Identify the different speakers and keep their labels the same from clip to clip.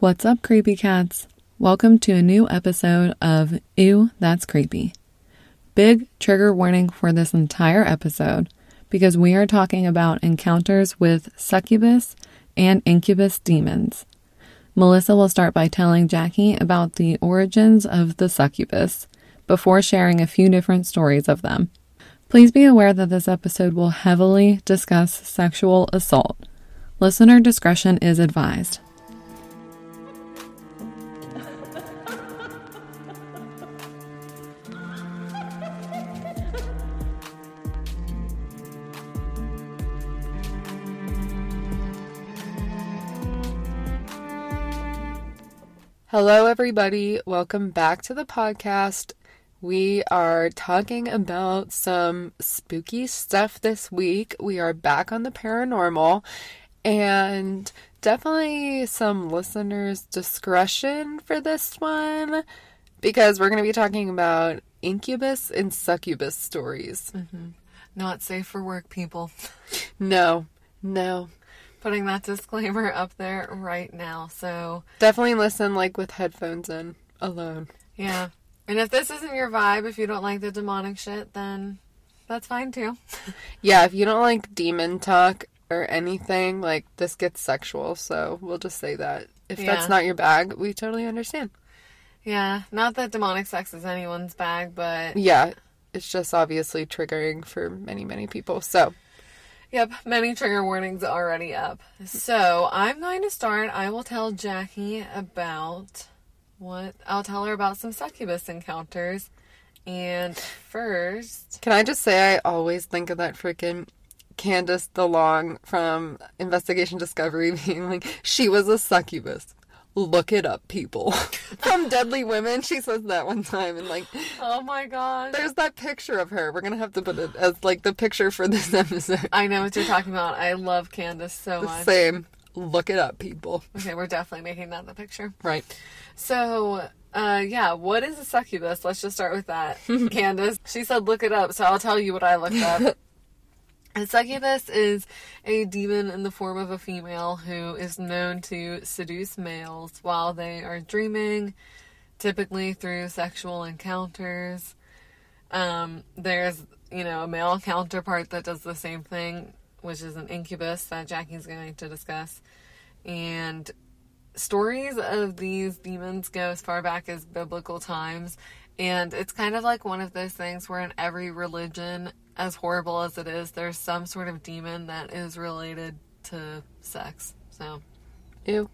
Speaker 1: What's up, creepy cats? Welcome to a new episode of Ew, That's Creepy. Big trigger warning for this entire episode because we are talking about encounters with succubus and incubus demons. Melissa will start by telling Jackie about the origins of the succubus before sharing a few different stories of them. Please be aware that this episode will heavily discuss sexual assault. Listener discretion is advised. Hello, everybody. Welcome back to the podcast. We are talking about some spooky stuff this week. We are back on the paranormal and definitely some listeners' discretion for this one because we're going to be talking about incubus and succubus stories.
Speaker 2: Mm-hmm. Not safe for work, people.
Speaker 1: No, no
Speaker 2: putting that disclaimer up there right now. So
Speaker 1: definitely listen like with headphones in alone.
Speaker 2: Yeah. And if this isn't your vibe, if you don't like the demonic shit, then that's fine too.
Speaker 1: yeah, if you don't like demon talk or anything, like this gets sexual, so we'll just say that. If yeah. that's not your bag, we totally understand.
Speaker 2: Yeah, not that demonic sex is anyone's bag, but
Speaker 1: yeah, it's just obviously triggering for many, many people. So,
Speaker 2: Yep, many trigger warnings already up. So I'm going to start. I will tell Jackie about what I'll tell her about some succubus encounters. And first,
Speaker 1: can I just say I always think of that freaking Candice DeLong from Investigation Discovery being like, she was a succubus look it up, people. From Deadly Women, she says that one time, and like,
Speaker 2: oh my god,
Speaker 1: there's that picture of her. We're gonna have to put it as like the picture for this episode.
Speaker 2: I know what you're talking about. I love Candice so much.
Speaker 1: Same. Look it up, people.
Speaker 2: Okay, we're definitely making that the picture.
Speaker 1: Right.
Speaker 2: So, uh, yeah, what is a succubus? Let's just start with that. Candice, she said look it up, so I'll tell you what I looked up. A succubus is a demon in the form of a female who is known to seduce males while they are dreaming, typically through sexual encounters. Um, there's, you know, a male counterpart that does the same thing, which is an incubus that Jackie's going to discuss. And stories of these demons go as far back as biblical times. And it's kind of like one of those things where in every religion as horrible as it is, there's some sort of demon that is related to sex. So,
Speaker 1: ew.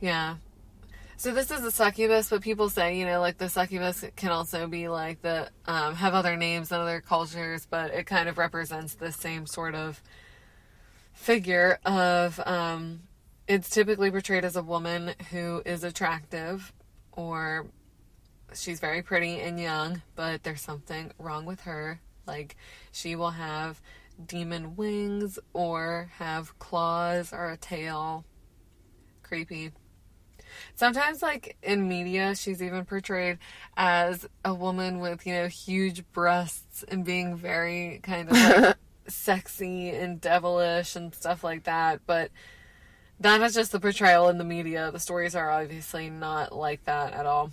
Speaker 2: Yeah. So this is a succubus, but people say, you know, like the succubus can also be like the um, have other names in other cultures, but it kind of represents the same sort of figure of. Um, it's typically portrayed as a woman who is attractive, or she's very pretty and young, but there's something wrong with her like she will have demon wings or have claws or a tail. Creepy. Sometimes, like in media, she's even portrayed as a woman with, you know, huge breasts and being very kind of like sexy and devilish and stuff like that. But that is just the portrayal in the media. The stories are obviously not like that at all.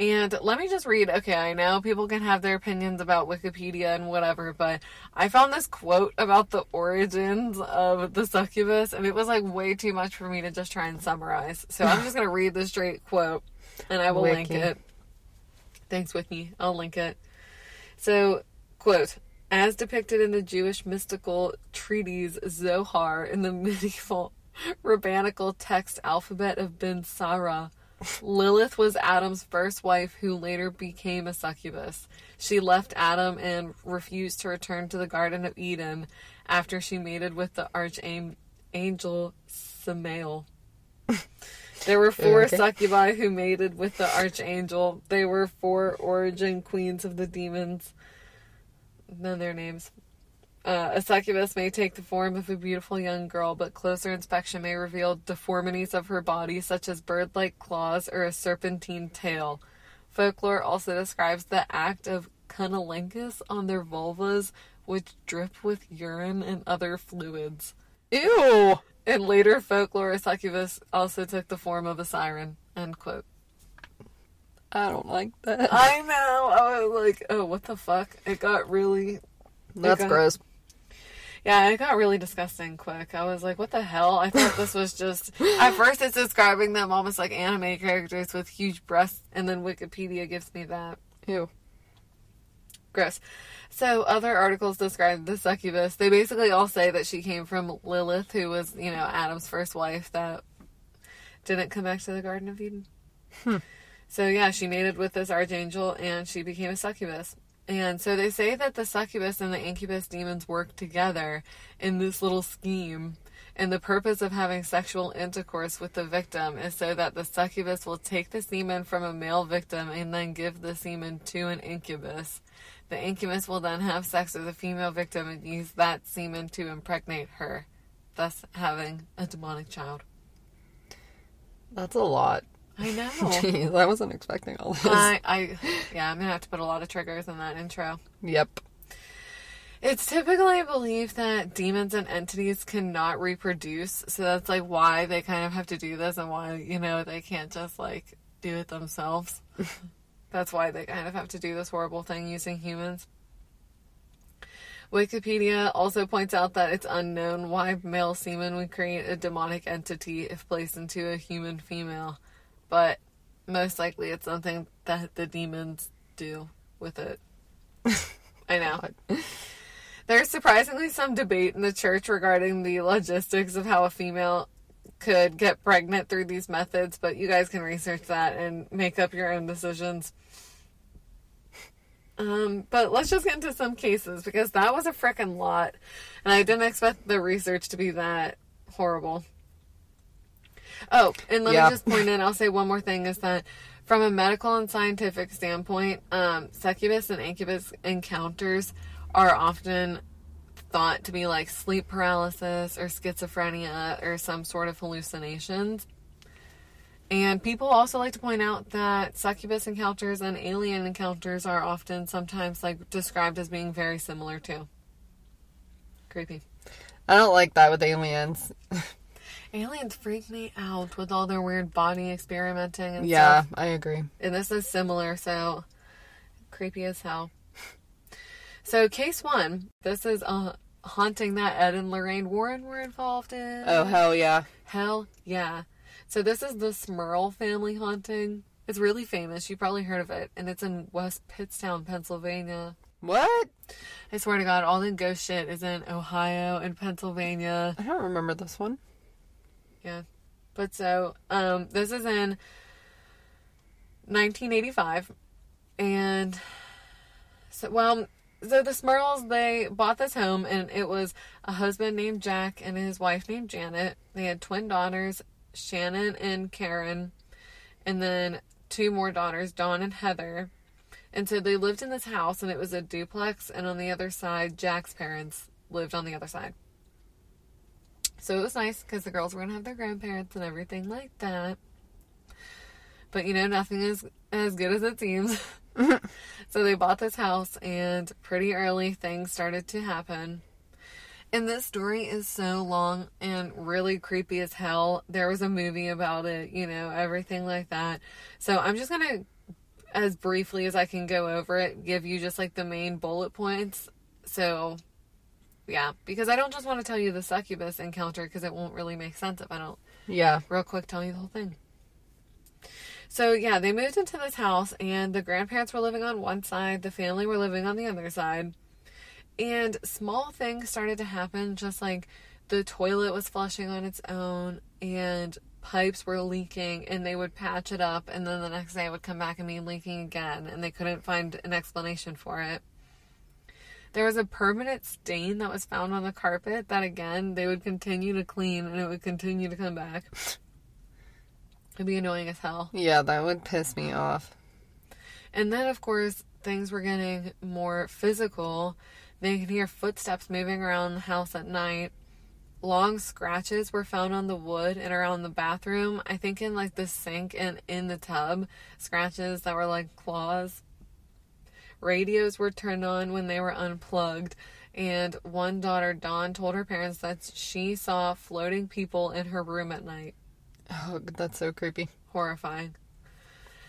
Speaker 2: And let me just read. Okay, I know people can have their opinions about Wikipedia and whatever, but I found this quote about the origins of the succubus, and it was like way too much for me to just try and summarize. So I'm just going to read the straight quote, and I will Wiki. link it. Thanks, Wiki. I'll link it. So, quote, as depicted in the Jewish mystical treatise Zohar in the medieval rabbinical text alphabet of Ben Sira Lilith was Adam's first wife who later became a succubus. She left Adam and refused to return to the Garden of Eden after she mated with the archangel Samael. There were four okay. succubi who mated with the archangel. They were four origin queens of the demons. None of their names. Uh, a succubus may take the form of a beautiful young girl, but closer inspection may reveal deformities of her body, such as bird like claws or a serpentine tail. Folklore also describes the act of cunnilingus on their vulvas, which drip with urine and other fluids.
Speaker 1: Ew!
Speaker 2: In later folklore, a succubus also took the form of a siren. End quote.
Speaker 1: I don't like that.
Speaker 2: I know. I was like, oh, what the fuck? It got really.
Speaker 1: That's
Speaker 2: got-
Speaker 1: gross.
Speaker 2: Yeah, it got really disgusting quick. I was like, what the hell? I thought this was just. At first, it's describing them almost like anime characters with huge breasts, and then Wikipedia gives me that.
Speaker 1: Ew.
Speaker 2: Gross. So, other articles describe the succubus. They basically all say that she came from Lilith, who was, you know, Adam's first wife that didn't come back to the Garden of Eden. Hmm. So, yeah, she mated with this archangel and she became a succubus. And so they say that the succubus and the incubus demons work together in this little scheme. And the purpose of having sexual intercourse with the victim is so that the succubus will take the semen from a male victim and then give the semen to an incubus. The incubus will then have sex with a female victim and use that semen to impregnate her, thus having a demonic child.
Speaker 1: That's a lot.
Speaker 2: I know.
Speaker 1: Jeez, I wasn't expecting all this.
Speaker 2: I, I, yeah, I'm gonna have to put a lot of triggers in that intro.
Speaker 1: Yep.
Speaker 2: It's typically believed that demons and entities cannot reproduce, so that's like why they kind of have to do this and why, you know, they can't just like do it themselves. that's why they kind of have to do this horrible thing using humans. Wikipedia also points out that it's unknown why male semen would create a demonic entity if placed into a human female, but most likely it's something that the demons do with it. I know. There's surprisingly some debate in the church regarding the logistics of how a female could get pregnant through these methods, but you guys can research that and make up your own decisions. Um, but let's just get into some cases because that was a freaking lot, and I didn't expect the research to be that horrible. Oh, and let
Speaker 1: Yeah.
Speaker 2: me just point in. I'll say one more thing: is that from a medical and scientific standpoint, um, succubus and incubus encounters are often thought to be like sleep paralysis or schizophrenia or some sort of hallucinations. And people also like to point out that succubus encounters and alien encounters are often sometimes like described as being very similar too. Creepy.
Speaker 1: I don't like that with aliens.
Speaker 2: Aliens freak me out with all their weird body experimenting and
Speaker 1: Yeah,
Speaker 2: stuff.
Speaker 1: I agree.
Speaker 2: And this is similar, so creepy as hell. So case one, this is a haunting that Ed and Lorraine Warren were involved in.
Speaker 1: Oh, hell yeah.
Speaker 2: Hell yeah. So this is the Smurl family haunting. It's really famous. You probably heard of it. And it's in West Pittston, Pennsylvania.
Speaker 1: What?
Speaker 2: I swear to God, all the ghost shit is in Ohio and Pennsylvania.
Speaker 1: I don't remember this one.
Speaker 2: Yeah. But so, um, this is in 1985. And so, well, so the Smurls, they bought this home and it was a husband named Jack and his wife named Janet. They had twin daughters, Shannon and Karen, and then two more daughters, Dawn and Heather. And so they lived in this house and it was a duplex, and on the other side, Jack's parents lived on the other side. So it was nice because the girls were gonna have their grandparents and everything like that. But you know, nothing is as good as it seems. Mm-hmm. so they bought this house, and pretty early things started to happen. And this story is so long and really creepy as hell. There was a movie about it, you know, everything like that. So I'm just gonna, as briefly as I can go over it, give you just like the main bullet points. So yeah, because I don't just want to tell you the succubus encounter because it won't really make sense if I don't
Speaker 1: Yeah.
Speaker 2: real quick tell you the whole thing. So yeah, they moved into this house and the grandparents were living on one side, the family were living on the other side. And small things started to happen, just like the toilet was flushing on its own and pipes were leaking and they would patch it up and then the next day it would come back and be leaking again and they couldn't find an explanation for it. There was a permanent stain that was found on the carpet that again they would continue to clean and it would continue to come back. It'd be annoying as hell.
Speaker 1: Yeah, that would piss me off.
Speaker 2: And then, of course, things were getting more physical. They could hear footsteps moving around the house at night. Long scratches were found on the wood and around the bathroom. I think in like the sink and in the tub. Scratches that were like claws. Radios were turned on when they were unplugged. And one daughter, Dawn, told her parents that she saw floating people in her room at night.
Speaker 1: Oh, that's so creepy.
Speaker 2: Horrifying.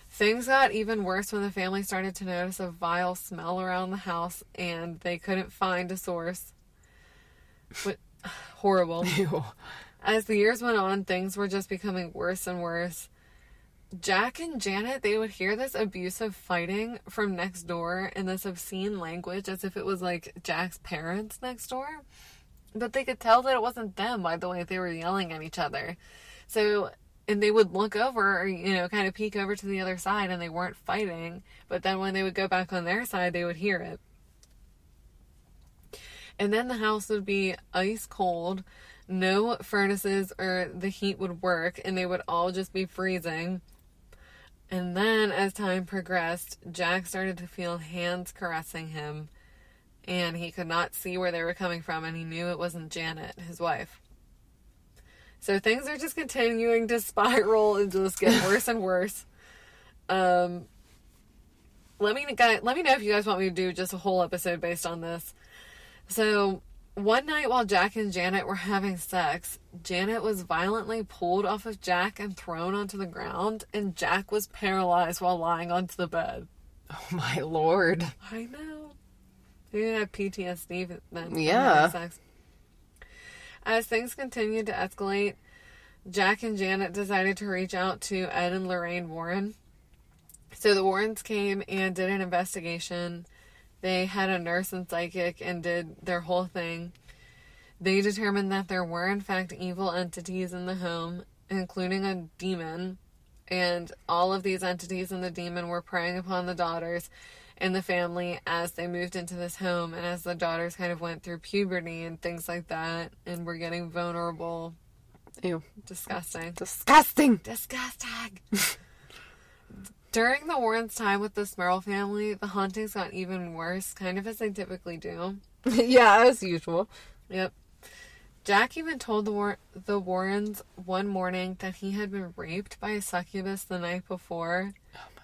Speaker 2: Things got even worse when the family started to notice a vile smell around the house and they couldn't find a source. But horrible.
Speaker 1: Ew.
Speaker 2: As the years went on, things were just becoming worse and worse. Jack and Janet, they would hear this abusive fighting from next door in this obscene language as if it was like Jack's parents next door. But they could tell that it wasn't them by the way they were yelling at each other. So, and they would look over or, you know, kind of peek over to the other side and they weren't fighting. But then when they would go back on their side, they would hear it. And then the house would be ice cold, no furnaces or the heat would work, and they would all just be freezing. And then, as time progressed, Jack started to feel hands caressing him, and he could not see where they were coming from, and he knew it wasn't Janet, his wife. So things are just continuing to spiral and just get worse and worse. Um, let me guys, let me know if you guys want me to do just a whole episode based on this. So one night while Jack and Janet were having sex, Janet was violently pulled off of Jack and thrown onto the ground, and Jack was paralyzed while lying onto the bed.
Speaker 1: Oh my lord.
Speaker 2: I know. You have PTSD then.
Speaker 1: Yeah.
Speaker 2: Sex. As things continued to escalate, Jack and Janet decided to reach out to Ed and Lorraine Warren. So the Warrens came and did an investigation. They had a nurse and psychic and did their whole thing. They determined that there were, in fact, evil entities in the home, including a demon. And all of these entities and the demon were preying upon the daughters in the family as they moved into this home and as the daughters kind of went through puberty and things like that and were getting vulnerable.
Speaker 1: Ew.
Speaker 2: Disgusting.
Speaker 1: Disgusting.
Speaker 2: Disgusting. During the Warrens' time with the Smurl family, the hauntings got even worse, kind of as they typically do.
Speaker 1: yeah, as usual.
Speaker 2: Yep. Jack even told the War- the Warrens one morning that he had been raped by a succubus the night before. Oh,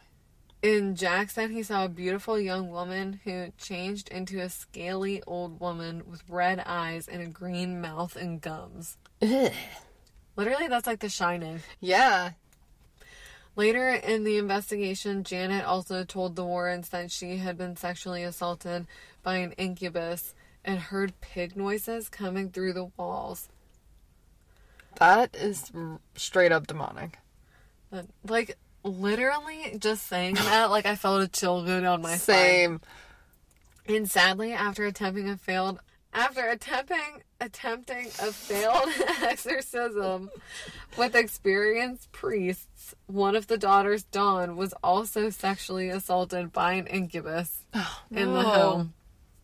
Speaker 2: and Jack said he saw a beautiful young woman who changed into a scaly old woman with red eyes and a green mouth and gums.
Speaker 1: Ugh.
Speaker 2: Literally, that's like The Shining.
Speaker 1: Yeah.
Speaker 2: Later in the investigation, Janet also told the Warrens that she had been sexually assaulted by an incubus and heard pig noises coming through the walls.
Speaker 1: That is straight up demonic.
Speaker 2: Like literally just saying that, like I felt a chill go down my spine.
Speaker 1: Same.
Speaker 2: And sadly, after attempting a failed after attempting attempting a failed exorcism with experienced priests, one of the daughters, Dawn, was also sexually assaulted by an incubus oh, in the home.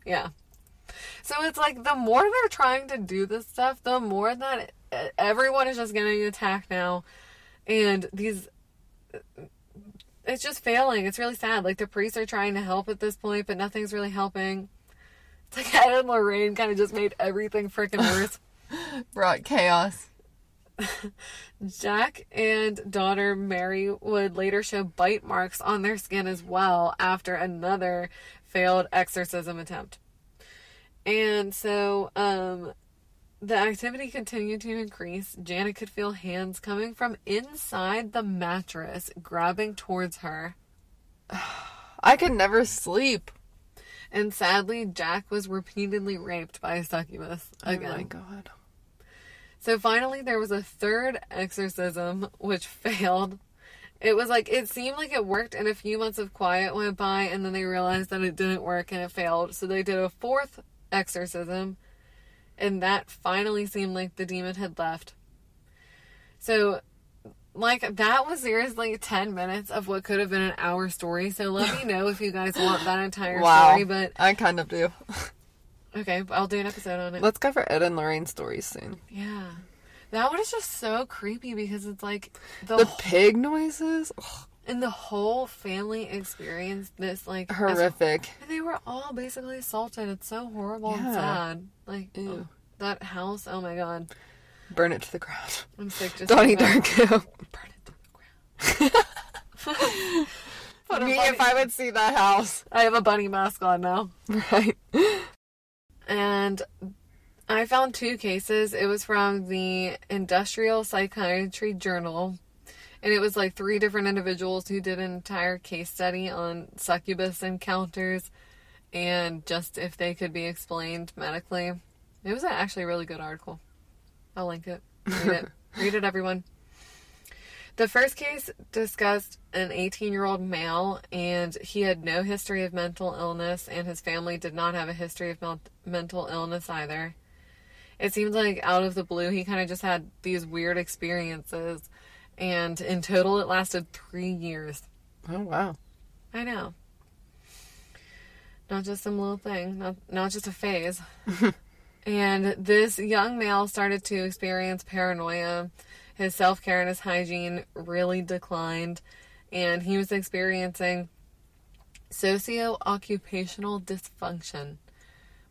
Speaker 2: Yeah. So it's like the more they're trying to do this stuff, the more that everyone is just getting attacked now, and these. It's just failing. It's really sad. Like the priests are trying to help at this point, but nothing's really helping. It's like Ed and Lorraine kind of just made everything freaking worse.
Speaker 1: Brought chaos.
Speaker 2: Jack and daughter Mary would later show bite marks on their skin as well after another failed exorcism attempt. And so, um, the activity continued to increase. Janet could feel hands coming from inside the mattress, grabbing towards her.
Speaker 1: I could never sleep.
Speaker 2: And sadly, Jack was repeatedly raped by a succubus again.
Speaker 1: Oh my god.
Speaker 2: So finally, there was a third exorcism, which failed. It was like, it seemed like it worked, and a few months of quiet went by, and then they realized that it didn't work and it failed. So they did a fourth exorcism, and that finally seemed like the demon had left. So, like, that was seriously 10 minutes of what could have been an hour story. So let me know if you guys want that entire
Speaker 1: Wow.
Speaker 2: story, but
Speaker 1: I kind of do.
Speaker 2: okay, I'll do an episode on it.
Speaker 1: Let's cover Ed and Lorraine stories soon.
Speaker 2: Yeah. That one is just so creepy because it's like the,
Speaker 1: The
Speaker 2: wh-
Speaker 1: pig noises? Ugh,
Speaker 2: and the whole family experienced this like as-
Speaker 1: horrific.
Speaker 2: and they were all basically assaulted. It's so horrible and
Speaker 1: Yeah.
Speaker 2: sad. Like
Speaker 1: Ew.
Speaker 2: Oh, that house. Oh my god,
Speaker 1: Burn it to the ground.
Speaker 2: I'm sick. Just
Speaker 1: Donnie
Speaker 2: thinking about it.
Speaker 1: Darko.
Speaker 2: Burn it to the ground.
Speaker 1: Me if I would see that house.
Speaker 2: I have a bunny mask on now.
Speaker 1: Right.
Speaker 2: And I found two cases. It was from the Industrial Psychiatry Journal. And it was like three different individuals who did an entire case study on succubus encounters and just if they could be explained medically. It was actually a really good article. I'll link it. Read it. Read it, everyone. The first case discussed an 18 year old male, and he had no history of mental illness, and his family did not have a history of mel- mental illness either. It seems like out of the blue, he kind of just had these weird experiences, and in total, it lasted three years.
Speaker 3: Oh wow.
Speaker 2: I know. Not just some little thing, not not just a phase. and this young male started to experience paranoia. His self care and his hygiene really declined, and he was experiencing socio occupational dysfunction,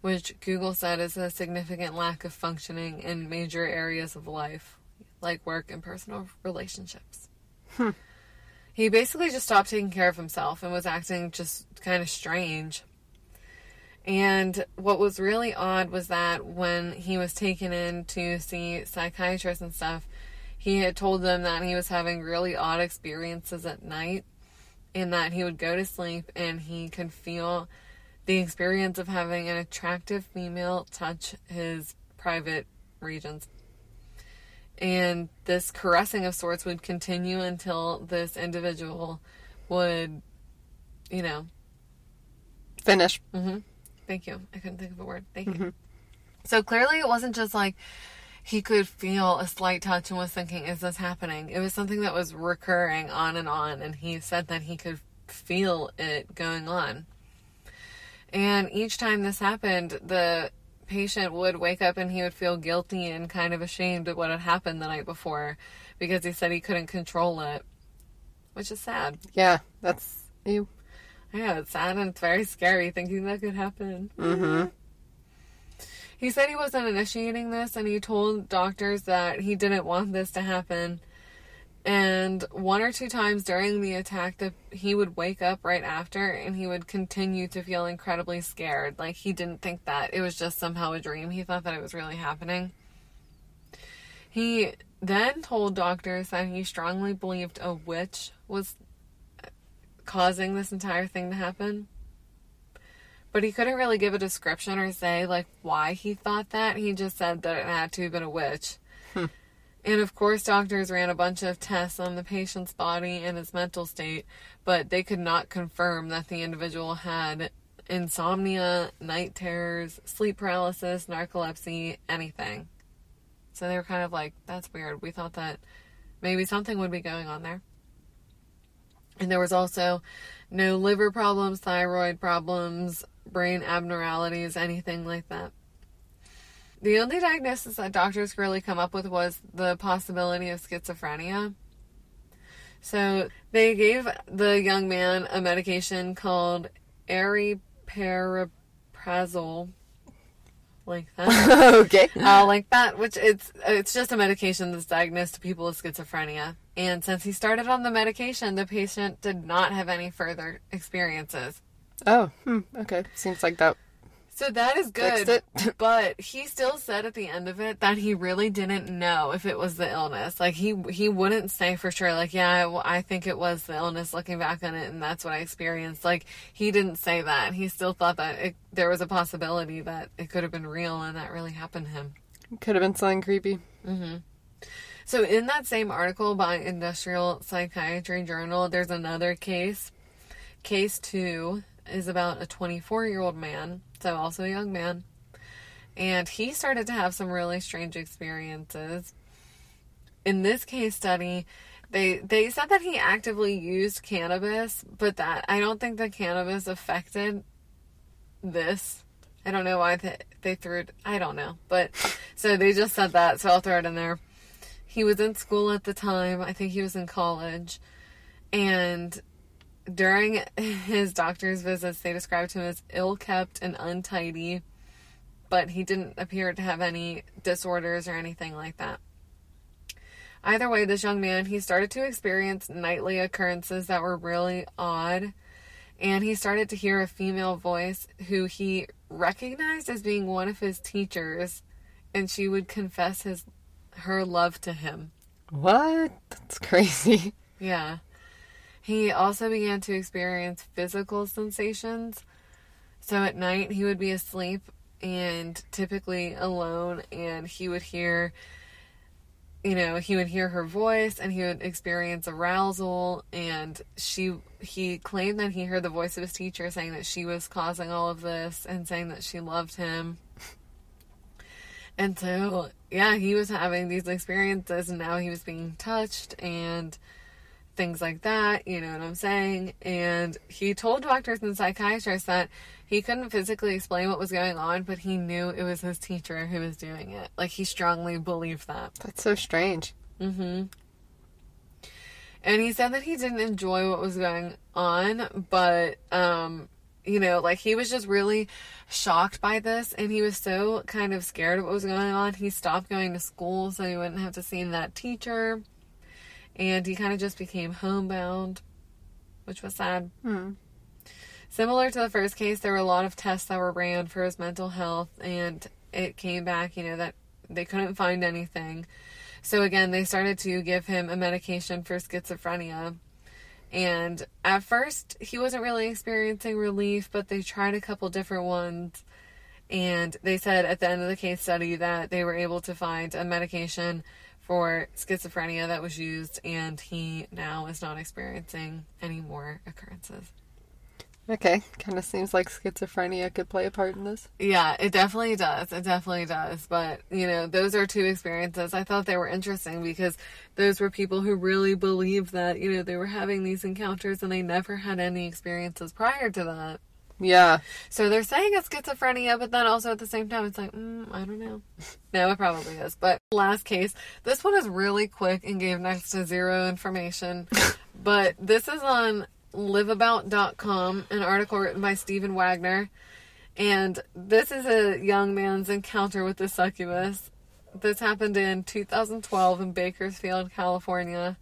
Speaker 2: which Google said is a significant lack of functioning in major areas of life, like work and personal relationships. Hmm. He basically just stopped taking care of himself and was acting just kind of strange. And what was really odd was that when he was taken in to see psychiatrists and stuff, he had told them that he was having really odd experiences at night and that he would go to sleep and he could feel the experience of having an attractive female touch his private regions. And this caressing of sorts would continue until this individual would, you know,
Speaker 3: Finish.
Speaker 2: Mm-hmm. Thank you. I couldn't think of a word. Thank you. Mm-hmm. So clearly, it wasn't just like he could feel a slight touch and was thinking, "Is this happening?" It was something that was recurring on and on, and he said that he could feel it going on. And each time this happened, the patient would wake up and he would feel guilty and kind of ashamed of what had happened the night before because he said he couldn't control it, which is sad.
Speaker 3: Yeah, that's you.
Speaker 2: Know it's sad and it's very scary thinking that could happen.
Speaker 3: Mm-hmm.
Speaker 2: He said he wasn't initiating this and he told doctors that he didn't want this to happen. And one or two times during the attack, the, he would wake up right after and he would continue to feel incredibly scared. Like he didn't think that it was just somehow a dream. He thought that it was really happening. He then told doctors that he strongly believed a witch was causing this entire thing to happen. But he couldn't really give a description or say like why he thought that. He just said that it had to have been a witch. Hmm. And of course, doctors ran a bunch of tests on the patient's body and his mental state, but they could not confirm that the individual had insomnia, night terrors, sleep paralysis, narcolepsy, anything. So they were kind of like, that's weird. We thought that maybe something would be going on there. And there was also no liver problems, thyroid problems, brain abnormalities, anything like that. The only diagnosis that doctors really come up with was the possibility of schizophrenia. So they gave the young man a medication called aripiprazole, like that.
Speaker 3: okay.
Speaker 2: uh, like that, which it's it's just a medication that's diagnosed to people with schizophrenia. And since he started on the medication, the patient did not have any further experiences.
Speaker 3: Oh, hmm. Okay. Seems like that
Speaker 2: So that is good. But he still said at the end of it that he really didn't know if it was the illness. Like he he wouldn't say for sure. Like yeah, well, I think it was the illness. Looking back on it, and that's what I experienced. Like he didn't say that. He still thought that it, there was a possibility that it could have been real and that really happened to him.
Speaker 3: could have been something creepy. Mhm.
Speaker 2: So in that same article by Industrial Psychiatry Journal, there's another case. Case two is about a 24 year old man, so also a young man, and he started to have some really strange experiences. In this case study, they they said that he actively used cannabis, but that I don't think the cannabis affected this. I don't know why they, they threw it. I don't know, but so they just said that, so I'll throw it in there. He was in school at the time. I think he was in college. And during his doctor's visits, they described him as ill kept and untidy, but he didn't appear to have any disorders or anything like that. Either way, this young man, he started to experience nightly occurrences that were really odd. And he started to hear a female voice who he recognized as being one of his teachers, and she would confess his her love to him.
Speaker 3: What? That's crazy.
Speaker 2: Yeah. He also began to experience physical sensations. So at night, he would be asleep and typically alone, and he would hear, you know, he would hear her voice and he would experience arousal. And she, he claimed that he heard the voice of his teacher saying that she was causing all of this and saying that she loved him. And so, yeah, he was having these experiences, and now he was being touched and things like that, you know what I'm saying? And he told doctors and psychiatrists that he couldn't physically explain what was going on, but he knew it was his teacher who was doing it. Like, he strongly believed that.
Speaker 3: That's so strange.
Speaker 2: Mm-hmm. And he said that he didn't enjoy what was going on, but, um, you know, like he was just really shocked by this and he was so kind of scared of what was going on. He stopped going to school so he wouldn't have to see that teacher. And he kind of just became homebound, which was sad.
Speaker 3: Hmm.
Speaker 2: Similar to the first case, there were a lot of tests that were ran for his mental health, and it came back, you know, that they couldn't find anything. So again, they started to give him a medication for schizophrenia. And at first, he wasn't really experiencing relief, but they tried a couple different ones. And they said at the end of the case study that they were able to find a medication for schizophrenia that was used, and he now is not experiencing any more occurrences.
Speaker 3: Okay. Kind of seems like schizophrenia could play a part in this.
Speaker 2: Yeah, it definitely does. It definitely does. But, you know, those are two experiences. I thought they were interesting because those were people who really believed that, you know, they were having these encounters and they never had any experiences prior to that.
Speaker 3: Yeah.
Speaker 2: So they're saying it's schizophrenia, but then also at the same time, it's like, mm, I don't know. no, it probably is. But last case, this one is really quick and gave next to zero information. but this is on liveabout.com, an article written by Stephen Wagner. And this is a young man's encounter with the succubus. This happened in 2012 in Bakersfield, California.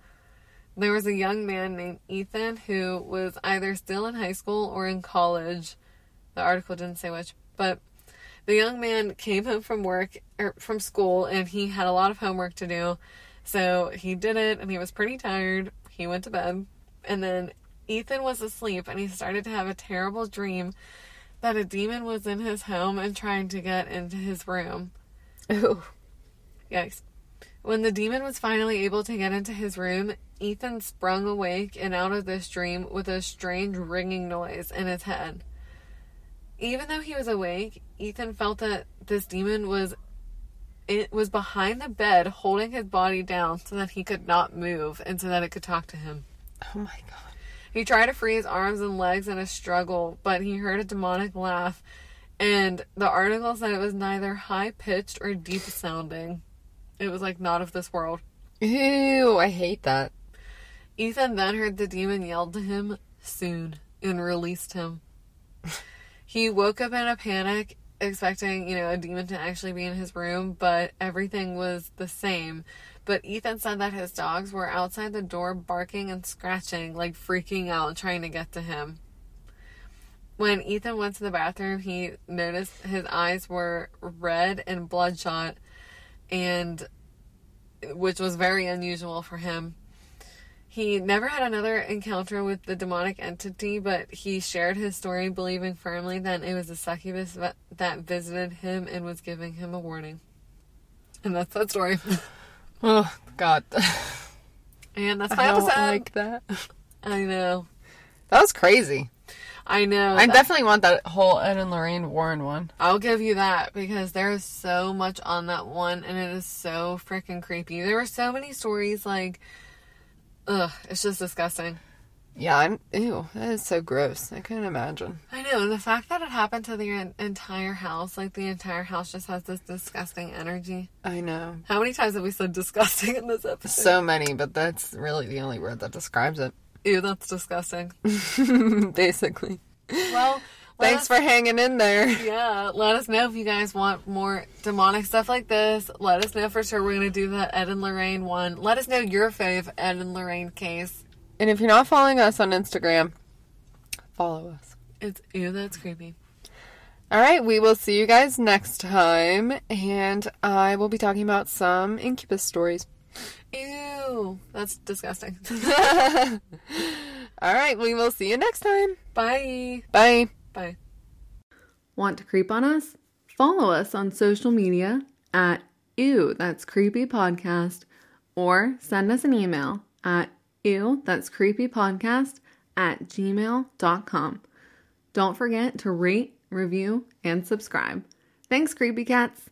Speaker 2: There was a young man named Ethan who was either still in high school or in college. The article didn't say which, but the young man came home from work or from school and he had a lot of homework to do. So he did it and he was pretty tired. He went to bed. And then Ethan was asleep and he started to have a terrible dream that a demon was in his home and trying to get into his room.
Speaker 3: Ooh.
Speaker 2: Yikes. When the demon was finally able to get into his room, Ethan sprung awake and out of this dream with a strange ringing noise in his head. Even though he was awake, Ethan felt that this demon was it was behind the bed holding his body down so that he could not move and so that it could talk to him.
Speaker 3: Oh my god.
Speaker 2: He tried to free his arms and legs in a struggle, but he heard a demonic laugh, and the article said it was neither high pitched or deep sounding. It was like not of this world.
Speaker 3: Ew, I hate that.
Speaker 2: Ethan then heard the demon yell to him, soon, and released him. he woke up in a panic, expecting, you know, a demon to actually be in his room, but everything was the same. But Ethan said that his dogs were outside the door barking and scratching, like freaking out, trying to get to him. When Ethan went to the bathroom, he noticed his eyes were red and bloodshot, and which was very unusual for him. He never had another encounter with the demonic entity, but he shared his story, believing firmly that it was a succubus that visited him and was giving him a warning. And that's that story.
Speaker 3: Oh god.
Speaker 2: And that's
Speaker 3: I
Speaker 2: my
Speaker 3: don't
Speaker 2: episode.
Speaker 3: like that.
Speaker 2: I know.
Speaker 3: That was crazy.
Speaker 2: I know.
Speaker 3: I
Speaker 2: that-
Speaker 3: definitely want that whole Ed and Lorraine Warren one.
Speaker 2: I'll give you that because there is so much on that one and it is so freaking creepy. There were so many stories like ugh, it's just disgusting.
Speaker 3: Yeah, I'm. Ew, that is so gross. I couldn't imagine.
Speaker 2: I know, the fact that it happened to the en- entire house, like the entire house just has this disgusting energy.
Speaker 3: I know.
Speaker 2: How many times have we said disgusting in this episode?
Speaker 3: So many, but that's really the only word that describes it.
Speaker 2: Ew, that's disgusting.
Speaker 3: Basically.
Speaker 2: Well,
Speaker 3: Thanks
Speaker 2: us-
Speaker 3: for hanging in there.
Speaker 2: Yeah, let us know if you guys want more demonic stuff like this. Let us know for sure. We're gonna do that Ed and Lorraine one. Let us know your fave Ed and Lorraine case.
Speaker 3: And if you're not following us on Instagram, follow us.
Speaker 2: It's ew, that's creepy.
Speaker 1: All right, we will see you guys next time, and I will be talking about some incubus stories.
Speaker 4: Ew, that's disgusting.
Speaker 1: All right, we will see you next time.
Speaker 4: Bye.
Speaker 1: Bye.
Speaker 4: Bye.
Speaker 2: Want to creep on us? Follow us on social media at Ew, that's creepy podcast, or send us an email at ew, that's creepy podcast at gmail.com. Don't forget to rate, review, and subscribe. Thanks, creepy cats.